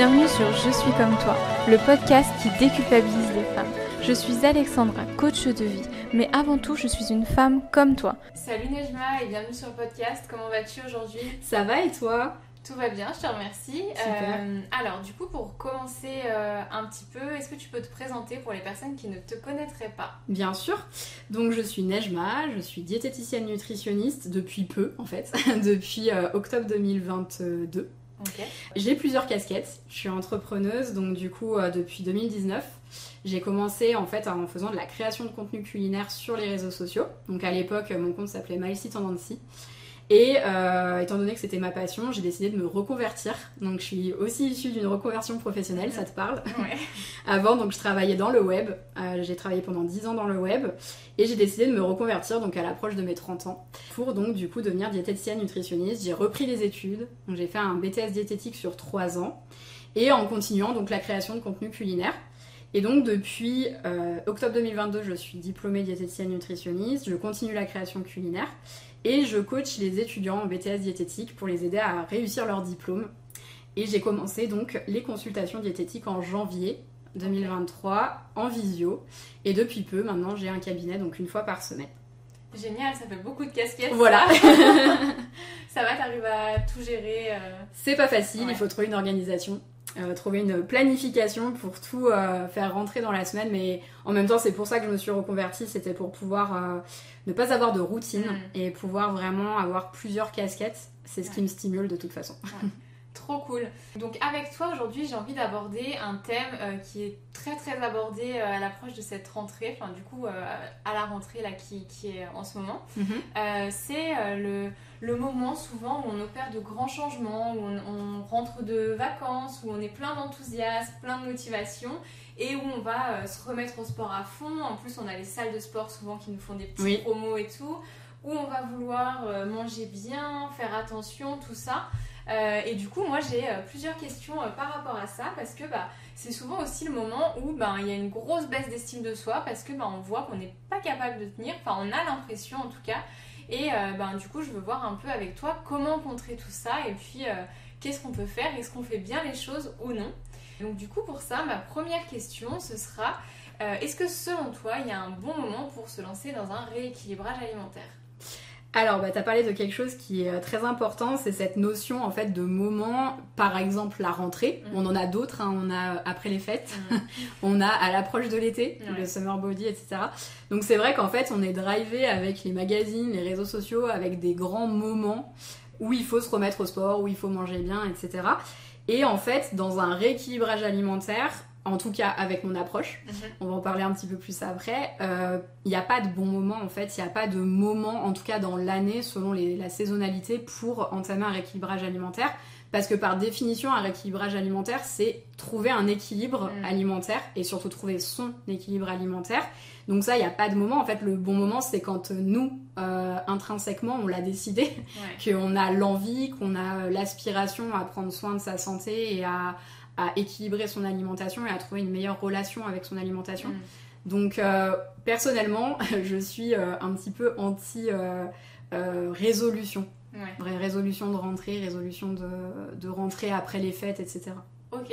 Bienvenue sur Je suis comme toi, le podcast qui déculpabilise les femmes. Je suis Alexandra, coach de vie, mais avant tout, je suis une femme comme toi. Salut Nejma et bienvenue sur le podcast. Comment vas-tu aujourd'hui? Ça va et toi? Tout va bien, je te remercie. Euh, alors, du coup, pour commencer euh, un petit peu, est-ce que tu peux te présenter pour les personnes qui ne te connaîtraient pas? Bien sûr. Donc, je suis Nejma, je suis diététicienne nutritionniste depuis peu, en fait, depuis euh, octobre 2022. J'ai plusieurs casquettes. Je suis entrepreneuse, donc du coup, depuis 2019. J'ai commencé en fait en faisant de la création de contenu culinaire sur les réseaux sociaux. Donc à l'époque, mon compte s'appelait MySeat Tendency. Et euh, étant donné que c'était ma passion, j'ai décidé de me reconvertir. Donc je suis aussi issue d'une reconversion professionnelle, ça te parle ouais. Avant, donc je travaillais dans le web. Euh, j'ai travaillé pendant 10 ans dans le web. Et j'ai décidé de me reconvertir donc à l'approche de mes 30 ans pour donc du coup devenir diététicienne nutritionniste. J'ai repris les études. Donc j'ai fait un BTS diététique sur 3 ans. Et en continuant donc la création de contenu culinaire. Et donc depuis euh, octobre 2022, je suis diplômée diététicienne nutritionniste. Je continue la création culinaire. Et je coach les étudiants en BTS diététique pour les aider à réussir leur diplôme. Et j'ai commencé donc les consultations diététiques en janvier 2023 en visio. Et depuis peu, maintenant, j'ai un cabinet, donc une fois par semaine. Génial, ça fait beaucoup de casquettes. Voilà. ça va, t'arrives à tout gérer. Euh. C'est pas facile, il faut trouver une organisation. Euh, trouver une planification pour tout euh, faire rentrer dans la semaine. Mais en même temps, c'est pour ça que je me suis reconvertie. C'était pour pouvoir euh, ne pas avoir de routine mm. et pouvoir vraiment avoir plusieurs casquettes. C'est ce qui me stimule de toute façon. Trop cool. Donc avec toi aujourd'hui, j'ai envie d'aborder un thème qui est très très abordé à l'approche de cette rentrée, enfin du coup à la rentrée là qui, qui est en ce moment. Mm-hmm. c'est le le moment souvent où on opère de grands changements, où on, rentre de vacances, où on est plein d'enthousiasme, plein de motivation et où on va euh, se remettre au sport à fond. En plus, on a les salles de sport souvent qui nous font des petits promos et tout, où on va vouloir euh, manger bien, faire attention, tout ça. Euh, et du coup, moi j'ai plusieurs questions par rapport à ça parce que bah, c'est souvent aussi le moment où bah, il y a une grosse baisse d'estime de soi parce que bah, on voit qu'on n'est pas capable de tenir, enfin on a l'impression en tout cas. Et euh, du coup, je veux voir un peu avec toi comment contrer tout ça et puis euh, qu'est-ce qu'on peut faire, est-ce qu'on fait bien les choses ou non? Donc du coup, pour ça, ma première question, ce sera, euh, est-ce que selon toi, il y a un bon moment pour se lancer dans un rééquilibrage alimentaire? Alors, bah, tu as parlé de quelque chose qui est très important, c'est cette notion en fait de moment, par exemple la rentrée. Mm. On en a d'autres, hein. on a après les fêtes, mm. on a à l'approche de l'été, le summer body, etc. Donc c'est vrai qu'en fait on est drivé avec les magazines, les réseaux sociaux, avec des grands moments où il faut se remettre au sport, où il faut manger bien, etc. Et en fait, dans un rééquilibrage alimentaire, en tout cas avec mon approche, mhm. on va en parler un petit peu plus après, il euh, n'y a pas de bon moment en fait, il n'y a pas de moment en tout cas dans l'année selon la saisonnalité pour entamer un rééquilibrage alimentaire. Parce que par définition, un rééquilibrage alimentaire, c'est trouver un équilibre mhm. alimentaire et surtout trouver son équilibre alimentaire. Donc ça, il n'y a pas de moment. En fait, le bon moment, c'est quand nous, euh, intrinsèquement, on l'a décidé, qu'on a l'envie, qu'on a l'aspiration à prendre soin de sa santé et à, à équilibrer son alimentation et à trouver une meilleure relation avec son alimentation. Mm. Donc euh, personnellement, je suis euh, un petit peu anti euh, résolution. Résolution de rentrée, résolution de, de rentrée après les fêtes, etc. Ok.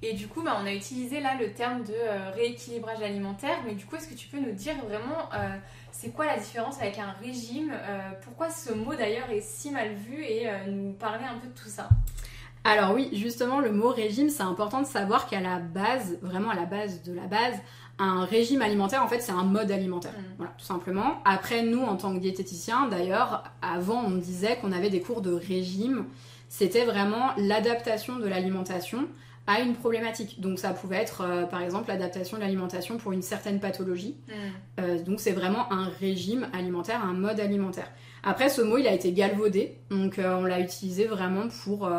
Et du coup, bah, on a utilisé là le terme de rééquilibrage alimentaire, mais du coup, est-ce que tu peux nous dire vraiment c'est quoi la différence avec un régime Pourquoi ce mot d'ailleurs est si mal vu et nous parler un peu de tout ça? Alors oui, justement, le mot régime, c'est important de savoir qu'à la base, vraiment à la base de la base, un régime alimentaire, en fait, c'est un mode alimentaire. Mm. Voilà, tout simplement. Après, nous, en tant que diététicien, d'ailleurs, avant, on disait qu'on avait des cours de régime. C'était vraiment l'adaptation de l'alimentation à une problématique. Donc ça pouvait être euh, par exemple l'adaptation de l'alimentation pour une certaine pathologie. Mm. Euh, donc c'est vraiment un régime alimentaire, un mode alimentaire. Après ce mot il a été galvaudé, donc euh, on l'a utilisé vraiment pour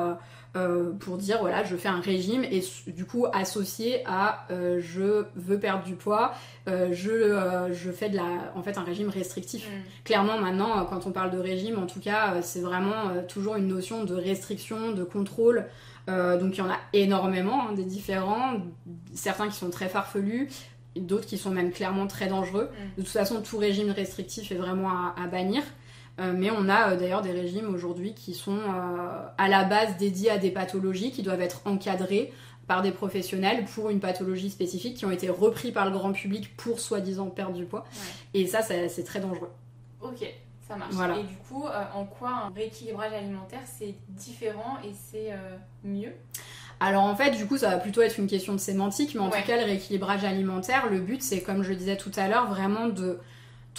euh, pour dire voilà je fais un régime et du coup associé à euh, je veux perdre du poids euh, je, je fais de la en fait un régime restrictif mm. clairement maintenant quand on parle de régime en tout cas c'est vraiment toujours une notion de restriction de contrôle donc il y en a énormément hein, des différents certains qui sont très farfelus d'autres qui sont même clairement très dangereux mm. de toute façon tout régime restrictif est vraiment à, bannir mais on a d'ailleurs des régimes aujourd'hui qui sont à la base dédiés à des pathologies qui doivent être encadrées par des professionnels pour une pathologie spécifique qui ont été repris par le grand public pour soi-disant perdre du poids. Et ça, c'est très dangereux. Ok, ça marche. Et du coup, euh, en quoi un rééquilibrage alimentaire, c'est différent et c'est euh, mieux? Alors en fait, du coup, ça va plutôt être une question de sémantique, mais en tout cas, le rééquilibrage alimentaire, le but, c'est comme je le disais tout à l'heure, vraiment de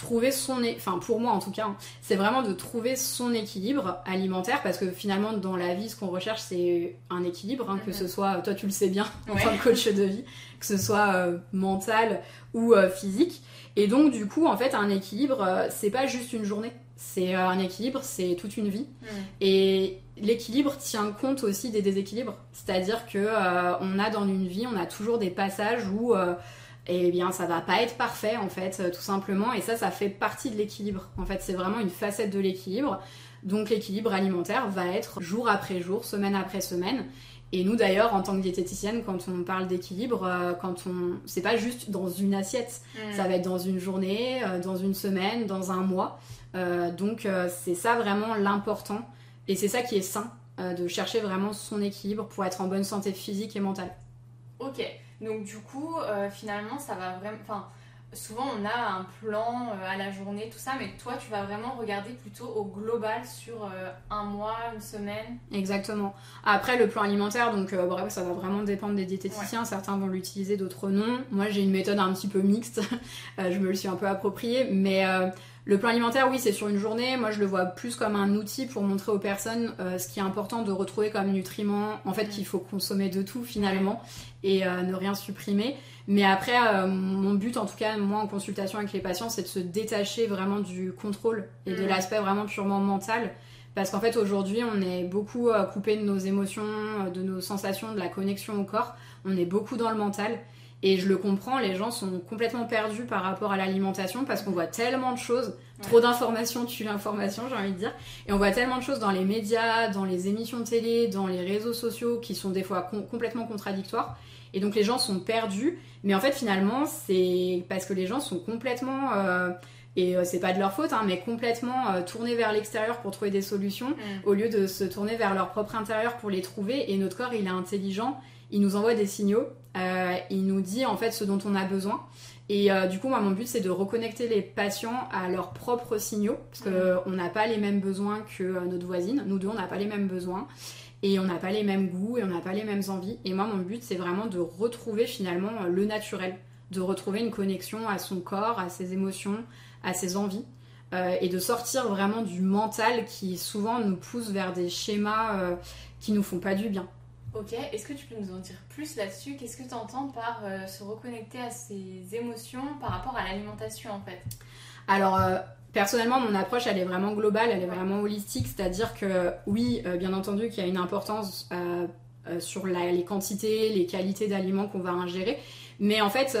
trouver son enfin pour moi en tout cas hein, c'est vraiment de trouver son équilibre alimentaire parce que finalement dans la vie ce qu'on recherche c'est un équilibre hein, que ce soit toi tu le sais bien en tant que coach de vie que ce soit euh, mental ou euh, physique. Et donc du coup en fait un équilibre euh, c'est pas juste une journée. C'est un équilibre c'est toute une vie. Mm. et l'équilibre tient compte aussi des déséquilibres. C'est à dire que on a dans une vie on a toujours des passages où et eh bien ça va pas être parfait en fait euh, tout simplement et ça ça fait partie de l'équilibre. En fait c'est vraiment une facette de l'équilibre. Donc l'équilibre alimentaire va être jour après jour semaine après semaine. Et nous d'ailleurs en tant que diététicienne quand on parle d'équilibre euh, quand on c'est pas juste dans une assiette. Mm. ça va être dans une journée euh, dans une semaine dans un mois. Donc c'est ça vraiment l'important. Et c'est ça qui est sain de chercher vraiment son équilibre pour être en bonne santé physique et mentale. Ok donc du coup, euh, finalement, ça va vraiment... Enfin, souvent on a un plan euh, à la journée, tout ça, mais toi tu vas vraiment regarder plutôt au global sur euh, un mois, une semaine? Exactement. Après le plan alimentaire, donc bref, ça va vraiment dépendre des diététiciens. Certains vont l'utiliser, d'autres non. Moi j'ai une méthode un petit peu mixte. je me le suis un peu appropriée, mais le plan alimentaire, oui, c'est sur une journée. Moi, je le vois plus comme un outil pour montrer aux personnes euh, ce qui est important de retrouver comme nutriments. En fait, qu'il faut consommer de tout finalement et euh, ne rien supprimer. Mais après, euh, mon but, en tout cas, moi, en consultation avec les patients, c'est de se détacher vraiment du contrôle et de mm. l'aspect vraiment purement mental. Parce qu'en fait, aujourd'hui, on est beaucoup coupé de nos émotions, de nos sensations, de la connexion au corps. On est beaucoup dans le mental. Et je le comprends, les gens sont complètement perdus par rapport à l'alimentation parce qu'on voit tellement de choses, trop d'informations tue l'information, j'ai envie de dire. Et on voit tellement de choses dans les médias, dans les émissions de télé, dans les réseaux sociaux qui sont des fois complètement contradictoires. Et donc les gens sont perdus. Mais en fait, finalement, c'est parce que les gens sont complètement. Euh, et euh, c'est pas de leur faute, hein, mais complètement euh, tournés vers l'extérieur pour trouver des solutions, mm. au lieu de se tourner vers leur propre intérieur pour les trouver. Et notre corps, il est intelligent il nous envoie des signaux, euh, il nous dit en fait ce dont on a besoin. Et euh, du coup, moi, mon but, c'est de reconnecter les patients à leurs propres signaux, parce qu'on mmh. n'a pas les mêmes besoins que euh, notre voisine. Nous deux, on n'a pas les mêmes besoins, et on n'a pas les mêmes goûts, et on n'a pas les mêmes envies. Et moi, mon but, c'est vraiment de retrouver finalement le naturel, de retrouver une connexion à son corps, à ses émotions, à ses envies. et de sortir vraiment du mental qui souvent nous pousse vers des schémas qui nous font pas du bien. Ok, est-ce que tu peux nous en dire plus là-dessus? Qu'est-ce que tu entends par euh, se reconnecter à ses émotions par rapport à l'alimentation en fait? Alors, euh, personnellement, mon approche elle est vraiment globale, elle est vraiment holistique, c'est-à-dire que oui, euh, bien entendu qu'il y a une importance sur les quantités, les qualités d'aliments qu'on va ingérer, mais en fait,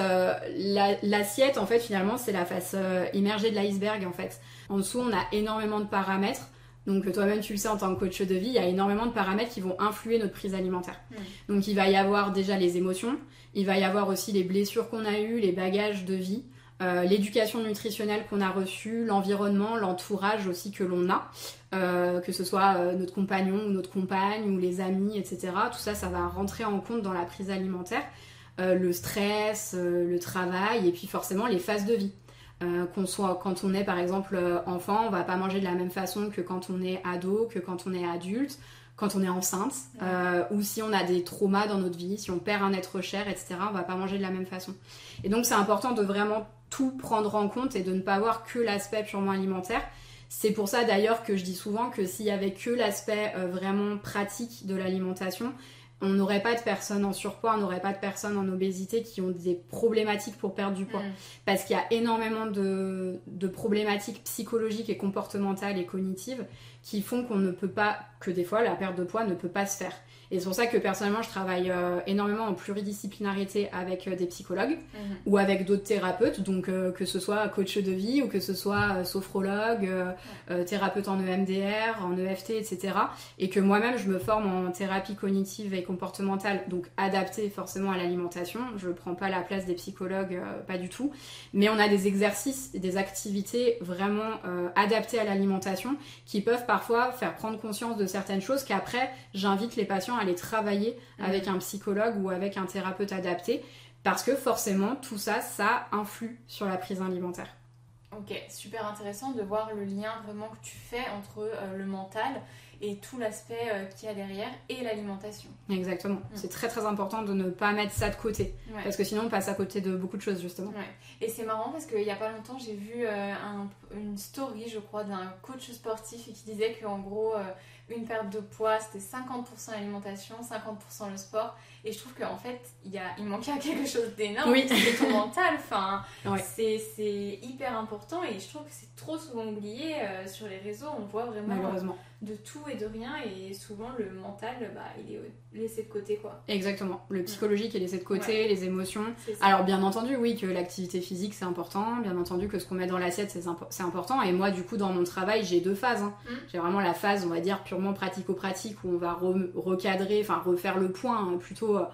l'assiette, en fait, finalement, c'est la face immergée de l'iceberg en fait. En dessous, on a énormément de paramètres donc toi-même tu le sais en tant que coach de vie, il y a énormément de paramètres qui vont influer notre prise alimentaire. Mm. Donc il va y avoir déjà les émotions, il va y avoir aussi les blessures qu'on a eues, les bagages de vie, euh, l'éducation nutritionnelle qu'on a reçue, l'environnement, l'entourage aussi que l'on a, euh, que ce soit euh, notre compagnon ou notre compagne ou les amis, etc. Tout ça, ça va rentrer en compte dans la prise alimentaire. le stress, le travail et puis forcément les phases de vie. Euh, qu'on soit quand on est par exemple euh, enfant, on va pas manger de la même façon que quand on est ado, que quand on est adulte, quand on est enceinte, euh, ou si on a des traumas dans notre vie, si on perd un être cher, etc. On va pas manger de la même façon. Et donc c'est important de vraiment tout prendre en compte et de ne pas voir que l'aspect purement alimentaire. C'est pour ça d'ailleurs que je dis souvent que s'il y avait que l'aspect vraiment pratique de l'alimentation, on n'aurait pas de personnes en surpoids, on n'aurait pas de personnes en obésité qui ont des problématiques pour perdre du poids. Mm. Parce qu'il y a énormément de, problématiques psychologiques et comportementales et cognitives qui font qu'on ne peut pas, que des fois la perte de poids ne peut pas se faire. Et c'est pour ça que personnellement, je travaille euh, énormément en pluridisciplinarité avec euh, des psychologues Mhm. ou avec d'autres thérapeutes, donc euh, que ce soit coach de vie ou que ce soit sophrologue, thérapeute en EMDR, en EFT, etc. Et que moi-même, je me forme en thérapie cognitive et comportementale, donc adaptée forcément à l'alimentation. Je ne prends pas la place des psychologues, pas du tout. Mais on a des exercices et des activités vraiment euh, adaptées à l'alimentation qui peuvent parfois faire prendre conscience de certaines choses qu'après, j'invite les patients à les travailler Mhm. avec un psychologue ou avec un thérapeute adapté parce que forcément tout ça, ça influe sur la prise alimentaire. Ok, super intéressant de voir le lien vraiment que tu fais entre euh, le mental et tout l'aspect euh, qu'il y a derrière et l'alimentation. Exactement. C'est très très important de ne pas mettre ça de côté Ouais. parce que sinon on passe à côté de beaucoup de choses justement. Et c'est marrant parce qu'il y a pas longtemps, j'ai vu euh, un- une story, je crois, d'un coach sportif et qui disait qu'en gros, euh, une perte de poids, c'était 50% alimentation, 50% le sport. Et je trouve qu'en fait, il, y a, il manquait à quelque chose d'énorme. Oui. C'est ton mental. Enfin, Ouais. c'est, c'est hyper important et je trouve que c'est trop souvent oublié euh, sur les réseaux. On voit vraiment Malheureusement. De tout et de rien et souvent le mental, bah, il est laissé de côté, quoi. Exactement. Le psychologique est laissé de côté, les émotions. Alors bien entendu, oui, que l'activité physique c'est important, bien entendu que ce qu'on met dans l'assiette c'est impo- c'est important. Et moi, du coup, dans mon travail, j'ai deux phases. hein. Mm. J'ai vraiment la phase, on va dire, purement pratico-pratique où on va re- recadrer, enfin refaire le point, hein, plutôt euh,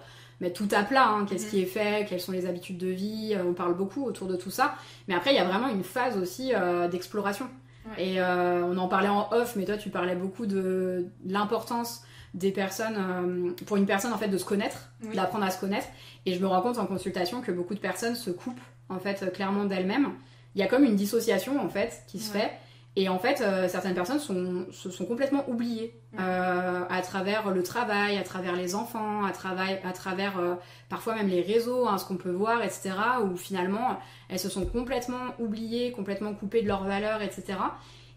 mettre tout à plat. hein. Qu'est-ce Mhm. qui est fait, quelles sont les habitudes de vie, euh, on parle beaucoup autour de tout ça. Mais après, il y a vraiment une phase aussi euh, d'exploration. Ouais. Et euh, on en parlait en off, mais toi, tu parlais beaucoup de l'importance des personnes, euh, pour une personne en fait, de se connaître, Oui. d'apprendre à se connaître. Et je me rends compte en consultation que beaucoup de personnes se coupent en fait clairement d'elles-mêmes. Il y a comme une dissociation en fait qui se Ouais. fait. Et en fait, euh, certaines personnes sont, se sont complètement oubliées Ouais. euh, à travers le travail, à travers les enfants, à travers, à travers euh, parfois même les réseaux, hein, ce qu'on peut voir, etc. Où finalement, elles se sont complètement oubliées, complètement coupées de leurs valeurs, etc.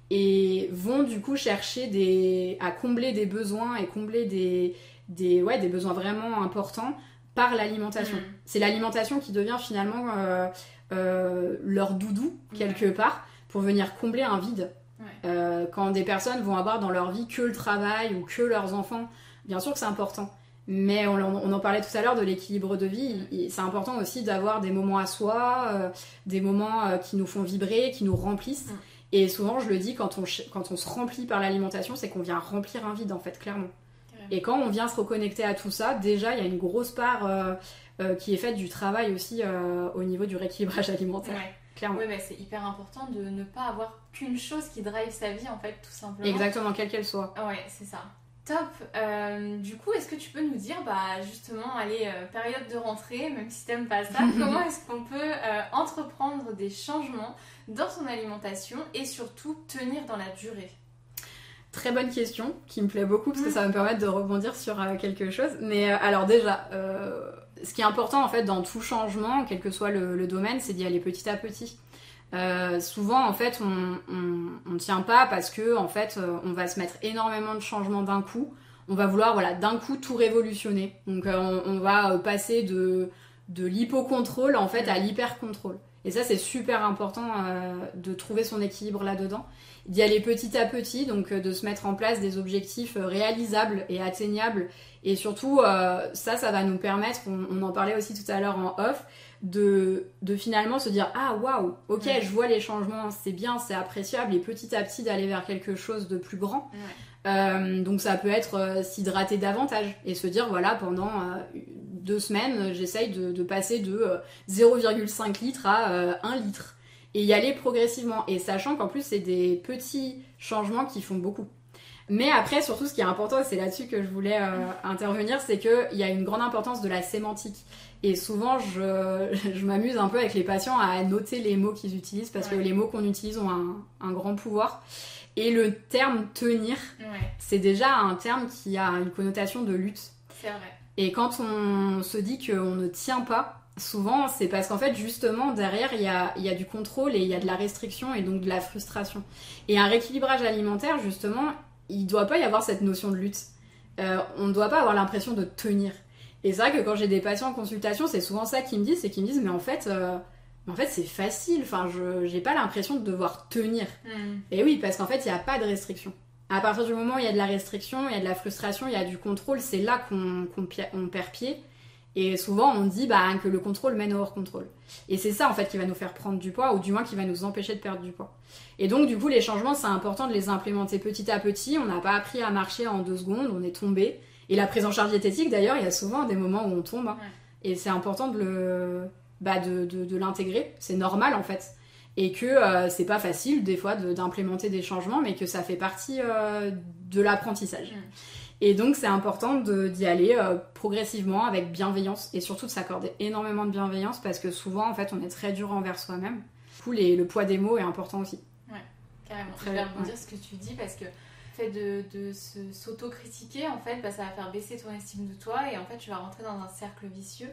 Et vont du coup chercher des, à combler des besoins et combler des, des, ouais, des besoins vraiment importants par l'alimentation. Mhm. C'est l'alimentation qui devient finalement leur doudou, quelque part, pour venir combler un vide. Ouais. Euh, quand des personnes vont avoir dans leur vie que le travail ou que leurs enfants, bien sûr que c'est important. Mais on, en- on en parlait tout à l'heure de l'équilibre de vie. C'est important aussi d'avoir des moments à soi, euh, des moments euh, qui nous font vibrer, qui nous remplissent. Et souvent, je le dis, quand on, quand on se remplit par l'alimentation, c'est qu'on vient remplir un vide, en fait, clairement. Et quand on vient se reconnecter à tout ça, déjà, il y a une grosse part qui est faite du travail aussi au niveau du rééquilibrage alimentaire. Clairement. Oui, mais c'est hyper important de ne pas avoir qu'une chose qui drive sa vie, en fait, tout simplement. Exactement, quelle qu'elle soit. Ouais, c'est ça. Top. Euh, du coup, est-ce que tu peux nous dire, bah, justement, allez, euh, période de rentrée, même si t'aimes pas ça, comment est-ce qu'on peut euh, entreprendre des changements dans son alimentation et surtout tenir dans la durée? Très bonne question, qui me plaît beaucoup parce que Mm. ça va me permettre de rebondir sur euh, quelque chose. Mais euh, alors déjà, euh, ce qui est important en fait dans tout changement, quel que soit le, le domaine, c'est d'y aller petit à petit. Euh, souvent en fait on, on tient pas parce que en fait on va se mettre énormément de changements d'un coup. On va vouloir voilà d'un coup tout révolutionner. Donc euh, on, on va passer de, de l'hypocontrôle en fait à l'hyper-contrôle. Et ça c'est super important euh, de trouver son équilibre là-dedans d'y aller petit à petit, donc euh, de se mettre en place des objectifs euh, réalisables et atteignables. Et surtout, ça, ça va nous permettre, on, on en parlait aussi tout à l'heure en off, de, de finalement se dire Ah waouh, ok, Ouais. je vois les changements, c'est bien, c'est appréciable, et petit à petit d'aller vers quelque chose de plus grand. Donc ça peut être s'hydrater davantage et se dire voilà pendant deux semaines euh, j'essaye de, de passer de euh, 0,5 litres à euh, 1 litre et y aller progressivement et sachant qu'en plus c'est des petits changements qui font beaucoup. Mais après surtout ce qui est important et c'est là-dessus que je voulais euh, intervenir c'est qu'il y a une grande importance de la sémantique et souvent je, je m'amuse un peu avec les patients à noter les mots qu'ils utilisent parce que les mots qu'on utilise ont un, un grand pouvoir et le terme tenir Ouais, c'est déjà un terme qui a une connotation de lutte. c'est vrai. Et quand on se dit qu'on ne tient pas, souvent c'est parce qu'en fait justement derrière il y a, il y a du contrôle et il y a de la restriction et donc de la frustration. Et un rééquilibrage alimentaire justement, il doit pas y avoir cette notion de lutte. Euh, on ne doit pas avoir l'impression de tenir. Et c'est vrai que quand j'ai des patients en consultation, c'est souvent ça qu'ils me disent, c'est qu'ils me disent mais en fait, euh, en fait c'est facile, enfin je j'ai pas l'impression de devoir tenir. Hmm. Et oui, parce qu'en fait, il n'y a pas de restriction. À partir du moment où il y a de la restriction, il y a de la frustration, il y a du contrôle, c'est là qu'on perd pied. Et souvent, on dit bah, que le contrôle mène au hors contrôle. Et c'est ça, en fait, qui va nous faire prendre du poids, ou du moins qui va nous empêcher de perdre du poids. Et donc, du coup, les changements, c'est important de les implémenter petit à petit. On n'a pas appris à marcher en deux secondes, on est tombé. Et la prise en charge diététique, d'ailleurs, il y a souvent des moments où on tombe. Hein. Et c'est important de le, bah, de, de, l'intégrer. C'est normal, en fait. Et que euh, c'est pas facile, des fois, d'implémenter des changements, mais que ça fait partie euh, de l'apprentissage. Et donc c'est important d'y aller euh, progressivement avec bienveillance et surtout de s'accorder énormément de bienveillance parce que souvent en fait on est très dur envers soi-même. Du coup le poids des mots est important aussi. Ouais, carrément. Très, Je vais rebondir ce que tu dis parce que le fait de, de s'auto-critiquer en fait bah, ça va faire baisser ton estime de toi et en fait tu vas rentrer dans un cercle vicieux.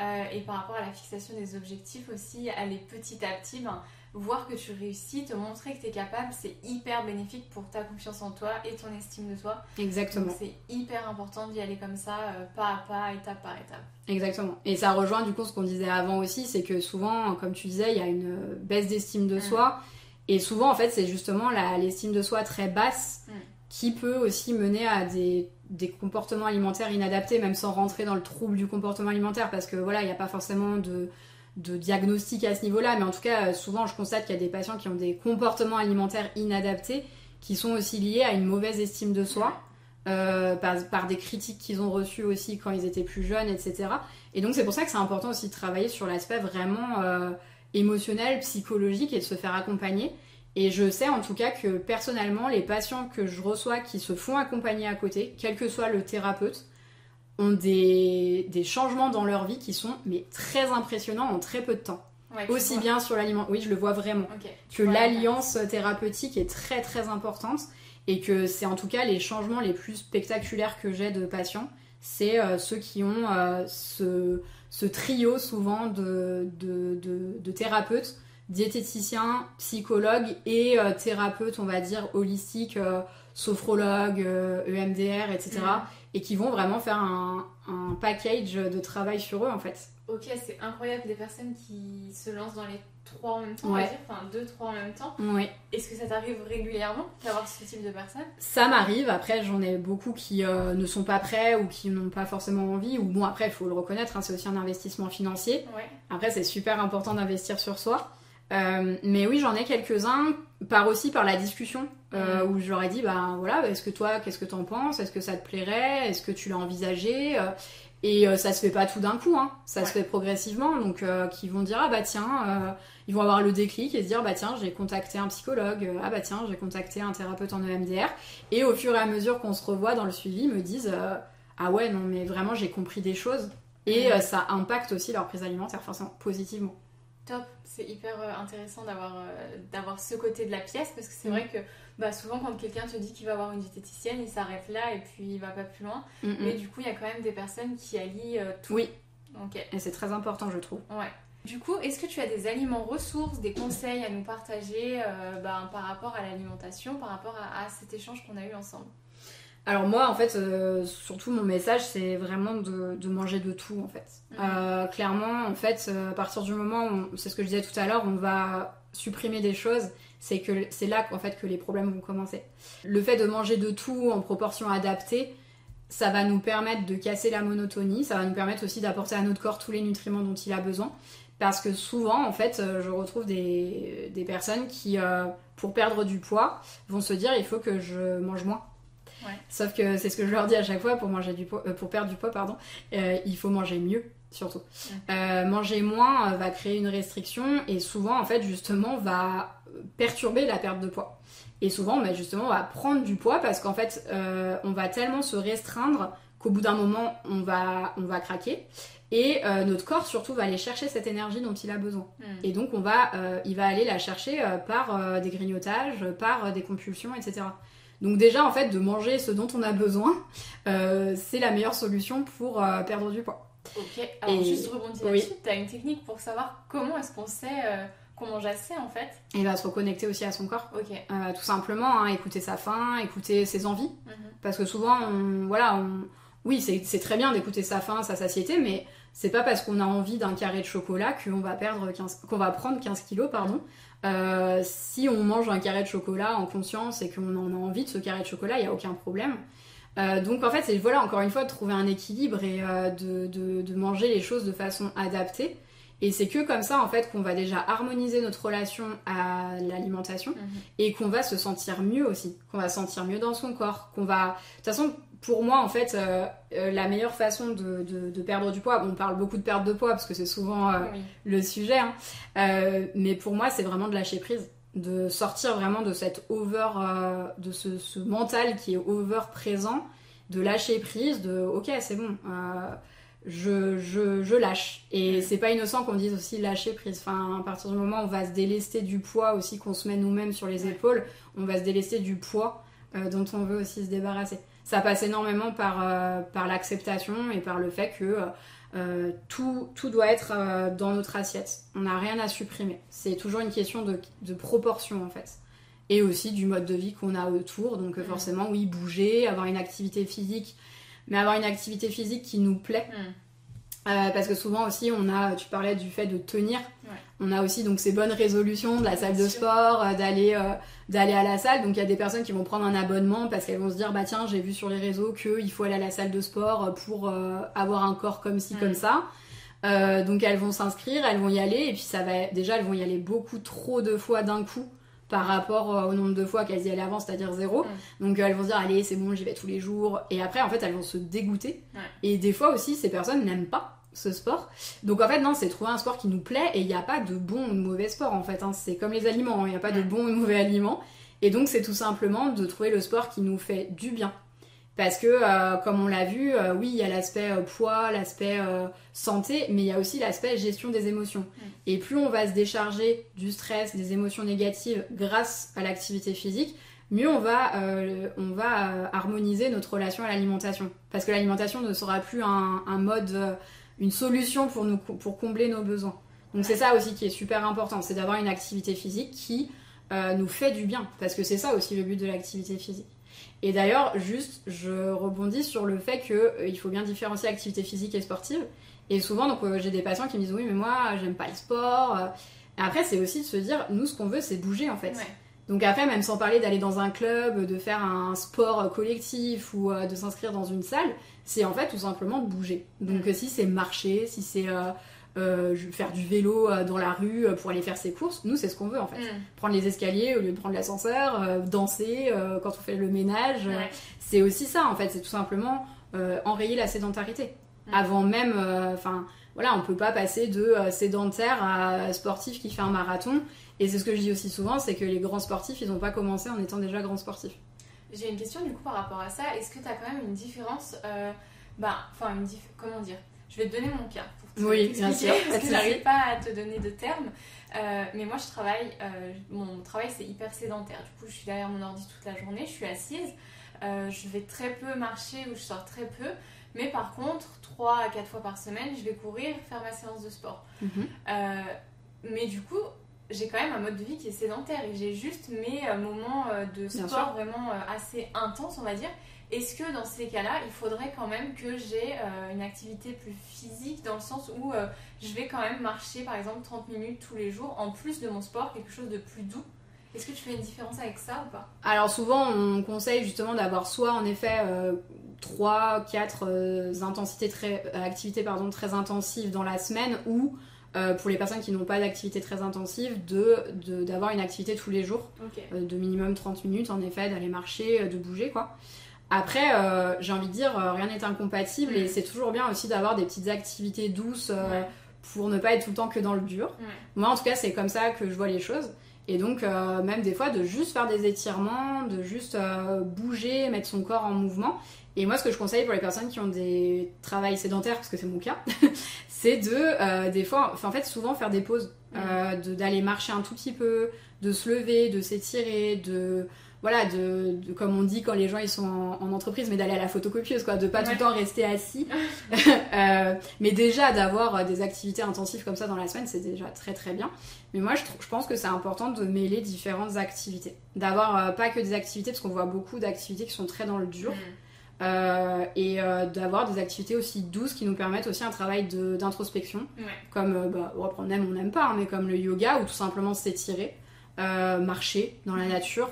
Euh, et par rapport à la fixation des objectifs aussi, aller petit à petit, ben, voir que tu réussis, te montrer que tu es capable, c'est hyper bénéfique pour ta confiance en toi et ton estime de toi. Exactement. C'est hyper important d'y aller comme ça, euh, pas à pas, étape par étape. Exactement. Et ça rejoint du coup ce qu'on disait avant aussi, c'est que souvent, comme tu disais, il y a une baisse d'estime de mm. soi. Et souvent, en fait, c'est justement l'estime de soi très basse mm. qui peut aussi mener à des, des, comportements alimentaires inadaptés, même sans rentrer dans le trouble du comportement alimentaire, parce que voilà, il n'y a pas forcément de de diagnostic à ce niveau-là, mais en tout cas, souvent, je constate qu'il y a des patients qui ont des comportements alimentaires inadaptés qui sont aussi liés à une mauvaise estime de soi, euh, par, des critiques qu'ils ont reçues aussi quand ils étaient plus jeunes, etc. Et donc, c'est pour ça que c'est important aussi de travailler sur l'aspect vraiment euh, émotionnel, psychologique et de se faire accompagner. Et je sais en tout cas que personnellement, les patients que je reçois qui se font accompagner à côté, quel que soit le thérapeute, ont des, des, changements dans leur vie qui sont mais très impressionnants en très peu de temps. Aussi bien sur l'aliment, oui, je le vois vraiment. Que l'alliance thérapeutique est très très importante et que c'est en tout cas les changements les plus spectaculaires que j'ai de patients, c'est euh, ceux qui ont euh, ce, ce, trio souvent de, de, de, thérapeutes, diététiciens, psychologues et euh, thérapeutes, on va dire, holistiques, sophrologues, EMDR, etc et qui vont vraiment faire un, un, package de travail sur eux en fait. Ok, c'est incroyable des personnes qui se lancent dans les trois en même temps, ouais. enfin deux, trois en même temps. Oui. Est-ce que ça t'arrive régulièrement d'avoir ce type de personnes? Ça m'arrive, après j'en ai beaucoup qui euh, ne sont pas prêts ou qui n'ont pas forcément envie, ou bon après il faut le reconnaître, hein, c'est aussi un investissement financier. Ouais. Après c'est super important d'investir sur soi. Euh, mais oui, j'en ai quelques-uns, par aussi par la discussion, euh, où je leur ai dit, bah voilà, est-ce que toi, qu'est-ce que t'en penses? Est-ce que ça te plairait? Est-ce que tu l'as envisagé? Euh, Et ça se fait pas tout d'un coup, hein. ça se fait progressivement, donc qui vont dire, ah bah tiens, ils vont avoir le déclic et se dire, bah tiens, j'ai contacté un psychologue, ah bah tiens, j'ai contacté un thérapeute en EMDR, et au fur et à mesure qu'on se revoit dans le suivi, me disent, ah ouais, non, mais vraiment, j'ai compris des choses, et ça impacte aussi leur prise alimentaire, forcément, positivement. Top, c'est hyper euh, intéressant d'avoir euh, d'avoir ce côté de la pièce parce que c'est mm. vrai que bah, souvent quand quelqu'un te dit qu'il va avoir une diététicienne, il s'arrête là et puis il va pas plus loin. Mm, mm. Mais du coup, il y a quand même des personnes qui allient euh, tout. Oui. Et c'est très important, je trouve. Ouais. Du coup, est-ce que tu as des aliments ressources, des conseils à nous partager bah, par rapport à l'alimentation, par rapport à cet échange qu'on a eu ensemble? Alors moi, en fait, euh, surtout mon message, c'est vraiment de, manger de tout, en fait. Mhm. Euh, clairement, en fait, euh, à partir du moment où, c'est ce que je disais tout à l'heure, on va supprimer des choses, c'est que c'est là en fait que les problèmes vont commencer. Le fait de manger de tout en proportion adaptée, ça va nous permettre de casser la monotonie, ça va nous permettre aussi d'apporter à notre corps tous les nutriments dont il a besoin. Parce que souvent, en fait, je retrouve des, des personnes qui, pour perdre du poids, vont se dire il faut que je mange moins. Sauf que c'est ce que je leur dis à chaque fois pour manger du poids, euh, pour perdre du poids, pardon. Euh, il faut manger mieux, surtout. Euh, manger moins va créer une restriction et souvent, en fait, justement, va perturber la perte de poids. Et souvent, mais justement, on va prendre du poids parce qu'en fait, on va tellement se restreindre qu'au bout d'un moment, on va, on va craquer. Et notre corps surtout va aller chercher cette énergie dont il a besoin. Hmm. Et donc on va, il va aller la chercher par des grignotages, par des compulsions, etc. Donc déjà, en fait, de manger ce dont on a besoin, euh, c'est la meilleure solution pour euh, perdre du poids. Ok, alors juste rebondir là-dessus, tu as une technique pour savoir comment est-ce qu'on sait euh, qu'on mange assez en fait? Et va se reconnecter aussi à son corps. Ok. tout simplement, hein, écouter sa faim, écouter ses envies. Mhm. Parce que souvent, voilà, oui, c'est très bien d'écouter sa faim, sa satiété, mais c'est pas parce qu'on a envie d'un carré de chocolat qu'on va perdre qu'on va prendre 15 kilos, pardon. Si on mange un carré de chocolat en conscience et qu'on en a envie de ce carré de chocolat, il n'y a aucun problème. donc en fait, c'est voilà, encore une fois, de trouver un équilibre et de, de, manger les choses de façon adaptée. Et c'est que comme ça, en fait, qu'on va déjà harmoniser notre relation à l'alimentation mhm. et qu'on va se sentir mieux aussi, qu'on va se sentir mieux dans son corps, qu'on va... De toute façon, pour moi, en fait, euh, euh, la meilleure façon de, de, perdre du poids, on parle beaucoup de perte de poids parce que c'est souvent euh, le sujet, hein, mais pour moi, c'est vraiment de lâcher prise, de sortir vraiment de cette over, de ce, ce, mental qui est over présent, de lâcher prise, de ok, c'est bon je, je, je, lâche. Et c'est pas innocent qu'on dise aussi lâcher prise. Enfin, à partir du moment où on va se délester du poids aussi qu'on se met nous-mêmes sur les épaules, on va se délester du poids dont on veut aussi se débarrasser. Ça passe énormément par, euh, par l'acceptation et par le fait que euh, tout, tout doit être dans notre assiette. On n'a rien à supprimer. C'est toujours une question de, de, proportion en fait. Et aussi du mode de vie qu'on a autour. Donc forcément, oui, bouger, avoir une activité physique mais avoir une activité physique qui nous plaît. Hmm. Euh, parce que souvent aussi, on a, tu parlais du fait de tenir, on a aussi donc ces bonnes résolutions de la salle de sport, euh, d'aller euh, d'aller à la salle. Donc il y a des personnes qui vont prendre un abonnement parce qu'elles vont se dire bah tiens j'ai vu sur les réseaux qu'il faut aller à la salle de sport pour avoir un corps comme ci comme ça. donc elles vont s'inscrire, elles vont y aller. Et puis ça va déjà elles vont y aller beaucoup trop de fois d'un coup par rapport euh, au nombre de fois qu'elles y allaient avant, c'est-à-dire zéro. Mm. Donc euh, elles vont se dire allez c'est bon j'y vais tous les jours et après en fait elles vont se dégoûter. Et des fois aussi ces personnes n'aiment pas ce sport. Donc en fait non c'est trouver un sport qui nous plaît et il n'y a pas de bon ou de mauvais sport en fait. Hein. C'est comme les aliments, hein. il n'y a pas de bon ou de mauvais aliments. Et donc c'est tout simplement de trouver le sport qui nous fait du bien. Parce que, euh, comme on l'a vu, euh, oui, il y a l'aspect euh, poids, l'aspect santé, mais il y a aussi l'aspect gestion des émotions. Mm. Et plus on va se décharger du stress, des émotions négatives grâce à l'activité physique, mieux on va, on va harmoniser notre relation à l'alimentation. Parce que l'alimentation ne sera plus un, mode, une solution pour, nous, pour combler nos besoins. Donc c'est ça aussi qui est super important, c'est d'avoir une activité physique qui nous fait du bien. Parce que c'est ça aussi le but de l'activité physique. Et d'ailleurs, juste, je rebondis sur le fait qu'il euh, faut bien différencier activité physique et sportive. Et souvent, donc, euh, j'ai des patients qui me disent oui, mais moi, j'aime pas le sport. Euh. après, c'est aussi de se dire, nous, ce qu'on veut, c'est bouger en fait. Donc après, même sans parler d'aller dans un club, de faire un sport collectif ou de s'inscrire dans une salle, c'est en fait tout simplement de bouger. Donc si c'est marcher, si c'est euh, faire du vélo euh, dans la rue euh, pour aller faire ses courses. Nous, c'est ce qu'on veut en fait. Mm. Prendre les escaliers au lieu de prendre l'ascenseur, danser quand on fait le ménage. C'est aussi ça en fait. C'est tout simplement enrayer la sédentarité. Mm. Avant même, enfin voilà, on peut pas passer de sédentaire à sportif qui fait un marathon. Et c'est ce que je dis aussi souvent, c'est que les grands sportifs, ils n'ont pas commencé en étant déjà grands sportifs. J'ai une question du coup par rapport à ça. Est-ce que tu as quand même une différence, bah, enfin, une comment dire? Je vais te donner mon cas oui, bien sûr. Parce que j'arrive pas à te donner de termes. Euh, mais moi, je travaille, euh, mon travail c'est hyper sédentaire. Du coup, je suis derrière mon ordi toute la journée, je suis assise. Euh, je vais très peu marcher ou je sors très peu. Mais par contre, 3 à 4 fois par semaine, je vais courir, faire ma séance de sport. Mhm. mais du coup, j'ai quand même un mode de vie qui est sédentaire et j'ai juste mes moments de sport vraiment assez intenses, on va dire. Est-ce que dans ces cas-là, il faudrait quand même que j'ai euh, une activité plus physique dans le sens où euh, je vais quand même marcher par exemple 30 minutes tous les jours en plus de mon sport, quelque chose de plus doux? Est-ce que tu fais une différence avec ça ou pas? Alors souvent on conseille justement d'avoir soit en effet 3, 4 intensités très, euh, activités pardon, très intensives dans la semaine ou pour les personnes qui n'ont pas d'activité très intensive, d'avoir de, d'avoir une activité tous les jours, de minimum 30 minutes en effet, d'aller marcher, de bouger quoi. Après, euh, j'ai envie de dire, euh, rien n'est incompatible et mm. c'est toujours bien aussi d'avoir des petites activités douces euh, pour ne pas être tout le temps que dans le dur. Moi, en tout cas, c'est comme ça que je vois les choses. Et donc, même des fois, de juste faire des étirements, de juste bouger, mettre son corps en mouvement. Et moi, ce que je conseille pour les personnes qui ont des travails sédentaires, parce que c'est mon cas, c'est de, des fois, en fait, souvent faire des pauses, mm. d'aller marcher un tout petit peu, de se lever, de s'étirer, de voilà, de, comme on dit quand les gens ils sont en, entreprise, mais d'aller à la photocopieuse, quoi, de pas tout le temps rester assis. Euh, mais déjà d'avoir des activités intensives comme ça dans la semaine, c'est déjà très très bien. Mais moi, je, je pense que c'est important de mêler différentes activités, d'avoir euh, pas que des activités, parce qu'on voit beaucoup d'activités qui sont très dans le dur. Mm. Euh, et d'avoir des activités aussi douces qui nous permettent aussi un travail d'introspection, comme bah, on aime, on n'aime pas, hein, mais comme le yoga ou tout simplement s'étirer. marcher dans la nature.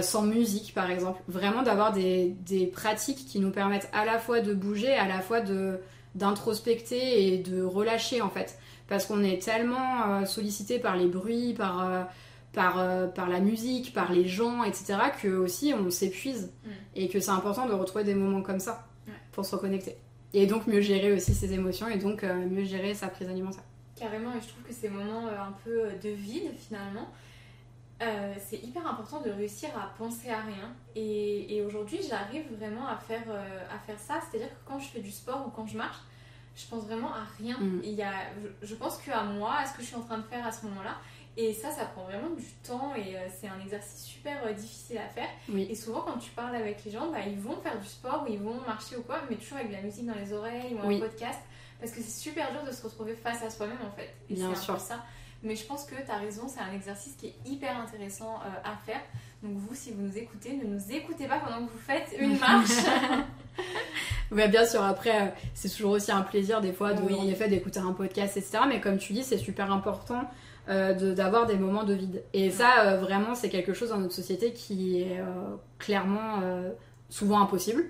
Sans musique par exemple. Vraiment d'avoir des, des, pratiques qui nous permettent à la fois de bouger, à la fois de d'introspecter et de relâcher en fait. Parce qu'on est tellement sollicité par les bruits, par par, euh, par la musique, par les gens, etc., que aussi on s'épuise mm. et que c'est important de retrouver des moments comme ça pour se reconnecter. Et donc mieux gérer aussi ses émotions et donc euh, mieux gérer sa prise alimentaire. Carrément, et je trouve que ces moments euh, un peu de vide finalement, c'est hyper important de réussir à penser à rien. Et, et aujourd'hui, j'arrive vraiment à faire, à faire ça. C'est-à-dire que quand je fais du sport ou quand je marche, je pense vraiment à rien. Mm. Il y a, je, je pense qu'à moi, à ce que je suis en train de faire à ce moment-là. Et ça, ça prend vraiment du temps et euh, c'est un exercice super euh, difficile à faire. Et souvent, quand tu parles avec les gens, bah, ils vont faire du sport ou ils vont marcher ou quoi, mais toujours avec de la musique dans les oreilles ou un podcast. Parce que c'est super dur de se retrouver face à soi-même en fait. Et Bien sûr. ça. Mais je pense que tu as raison, c'est un exercice qui est hyper intéressant euh, à faire. Donc vous, si vous nous écoutez, ne nous écoutez pas pendant que vous faites une marche. Oui, bien sûr, après, c'est toujours aussi un plaisir des fois de, en effet d'écouter un podcast, etc. Mais comme tu dis, c'est super important euh, d'avoir des moments de vide. Et ça, euh, vraiment, c'est quelque chose dans notre société qui est euh, clairement souvent impossible.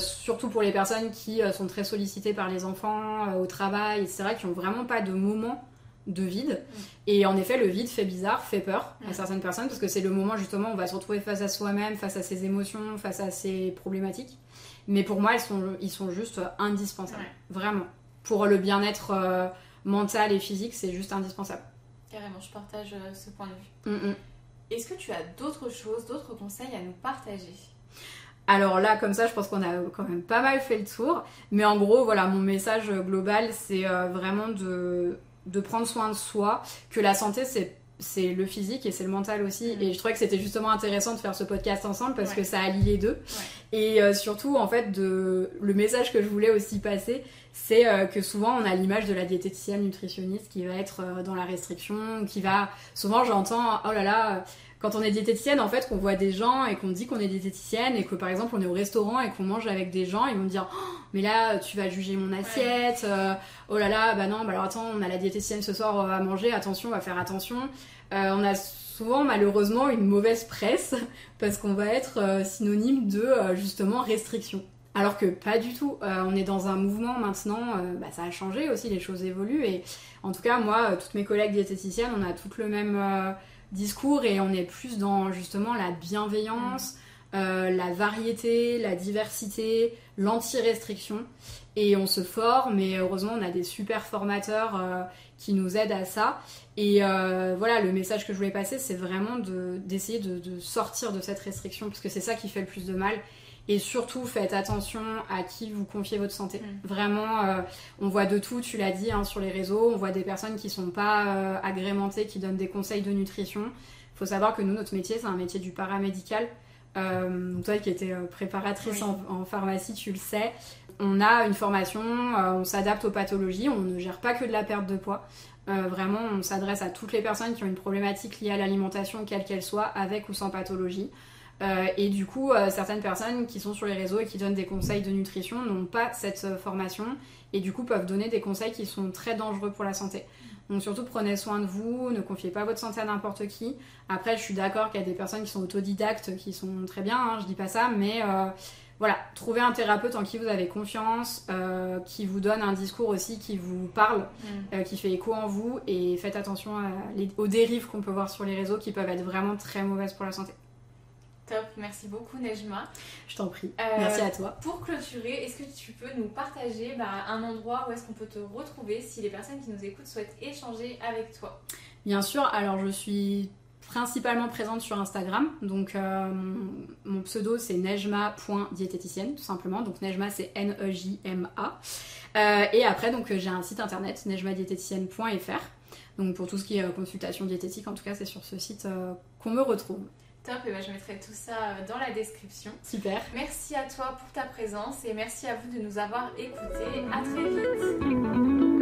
surtout pour les personnes qui sont très sollicitées par les enfants, au travail, etc., qui ont vraiment pas de moments de vide. Et en effet, le vide fait bizarre, fait peur à certaines personnes, parce que c'est le moment justement où on va se retrouver face à soi-même, face à ses émotions, face à ses problématiques. Mais pour moi, ils sont, ils sont juste indispensables. Vraiment. Pour le bien-être mental et physique, c'est juste indispensable. Carrément, je partage euh, ce point de vue. Mm, mm. Est-ce que tu as d'autres choses, d'autres conseils à nous partager? Alors là, comme ça, je pense qu'on a quand même pas mal fait le tour. Mais en gros, voilà, mon message global, c'est euh, vraiment de, de, prendre soin de soi, que la santé, c'est c'est le physique et c'est le mental aussi. Mm. Et je trouvais que c'était justement intéressant de faire ce podcast ensemble parce que ça allie les deux. Et euh, surtout, en fait, de... le message que je voulais aussi passer, c'est euh, que souvent on a l'image de la diététicienne nutritionniste qui va être euh, dans la restriction, qui va. Souvent j'entends, oh là là, quand on est diététicienne, en fait, qu'on voit des gens et qu'on dit qu'on est diététicienne et que par exemple on est au restaurant et qu'on mange avec des gens, ils vont dire oh, mais là tu vas juger mon assiette, euh, oh là là, bah non, bah alors attends, on a la diététicienne ce soir à manger, attention, on va faire attention. on a souvent malheureusement une mauvaise presse parce qu'on va être synonyme de justement restriction. Alors que pas du tout. Euh, on est dans un mouvement maintenant, euh, bah, ça a changé aussi, les choses évoluent. Et en tout cas, moi, euh, toutes mes collègues diététiciennes, on a toutes le même discours et on est plus dans justement la bienveillance, la variété, la diversité, l'anti-restriction. Et on se forme et heureusement, on a des super formateurs qui nous aident à ça. Et voilà, le message que je voulais passer, c'est vraiment d'essayer de, de, sortir de cette restriction, parce que c'est ça qui fait le plus de mal. Et surtout, faites attention à qui vous confiez votre santé. Mm. Vraiment, euh, on voit de tout, tu l'as dit, hein, sur les réseaux. On voit des personnes qui sont pas euh, agrémentées, qui donnent des conseils de nutrition. Il faut savoir que nous, notre métier, c'est un métier du paramédical. Euh, toi qui étais préparatrice en, pharmacie, tu le sais. On a une formation, on s'adapte aux pathologies, on ne gère pas que de la perte de poids. vraiment, on s'adresse à toutes les personnes qui ont une problématique liée à l'alimentation, quelle qu'elle soit, avec ou sans pathologie. Euh, et du coup, euh, certaines personnes qui sont sur les réseaux et qui donnent des conseils de nutrition n'ont pas cette euh, formation et du coup peuvent donner des conseils qui sont très dangereux pour la santé. Donc surtout prenez soin de vous, ne confiez pas votre santé à n'importe qui. Après, je suis d'accord qu'il y a des personnes qui sont autodidactes, qui sont très bien, hein, je dis pas ça, mais voilà, trouvez un thérapeute en qui vous avez confiance, qui vous donne un discours aussi qui vous parle, mm. qui fait écho en vous, et faites attention aux dérives qu'on peut voir sur les réseaux qui peuvent être vraiment très mauvaises pour la santé. Top, merci beaucoup Nejma. Je t'en prie. Euh, merci à toi. Pour clôturer, est-ce que tu peux nous partager bah, un endroit où est-ce qu'on peut te retrouver si les personnes qui nous écoutent souhaitent échanger avec toi? Bien sûr, alors je suis principalement présente sur Instagram. Donc euh, mon pseudo c'est nejma.diététicienne tout simplement. Donc Nejma c'est N-E-J-M-A. Euh, et après donc j'ai un site internet nejmadiététicienne.fr. Donc pour tout ce qui est consultation diététique en tout cas c'est sur ce site qu'on me retrouve. Top, et ben, je mettrai tout ça euh, dans la description. Super. Merci à toi pour ta présence et merci à vous de nous avoir écoutés. À très vite.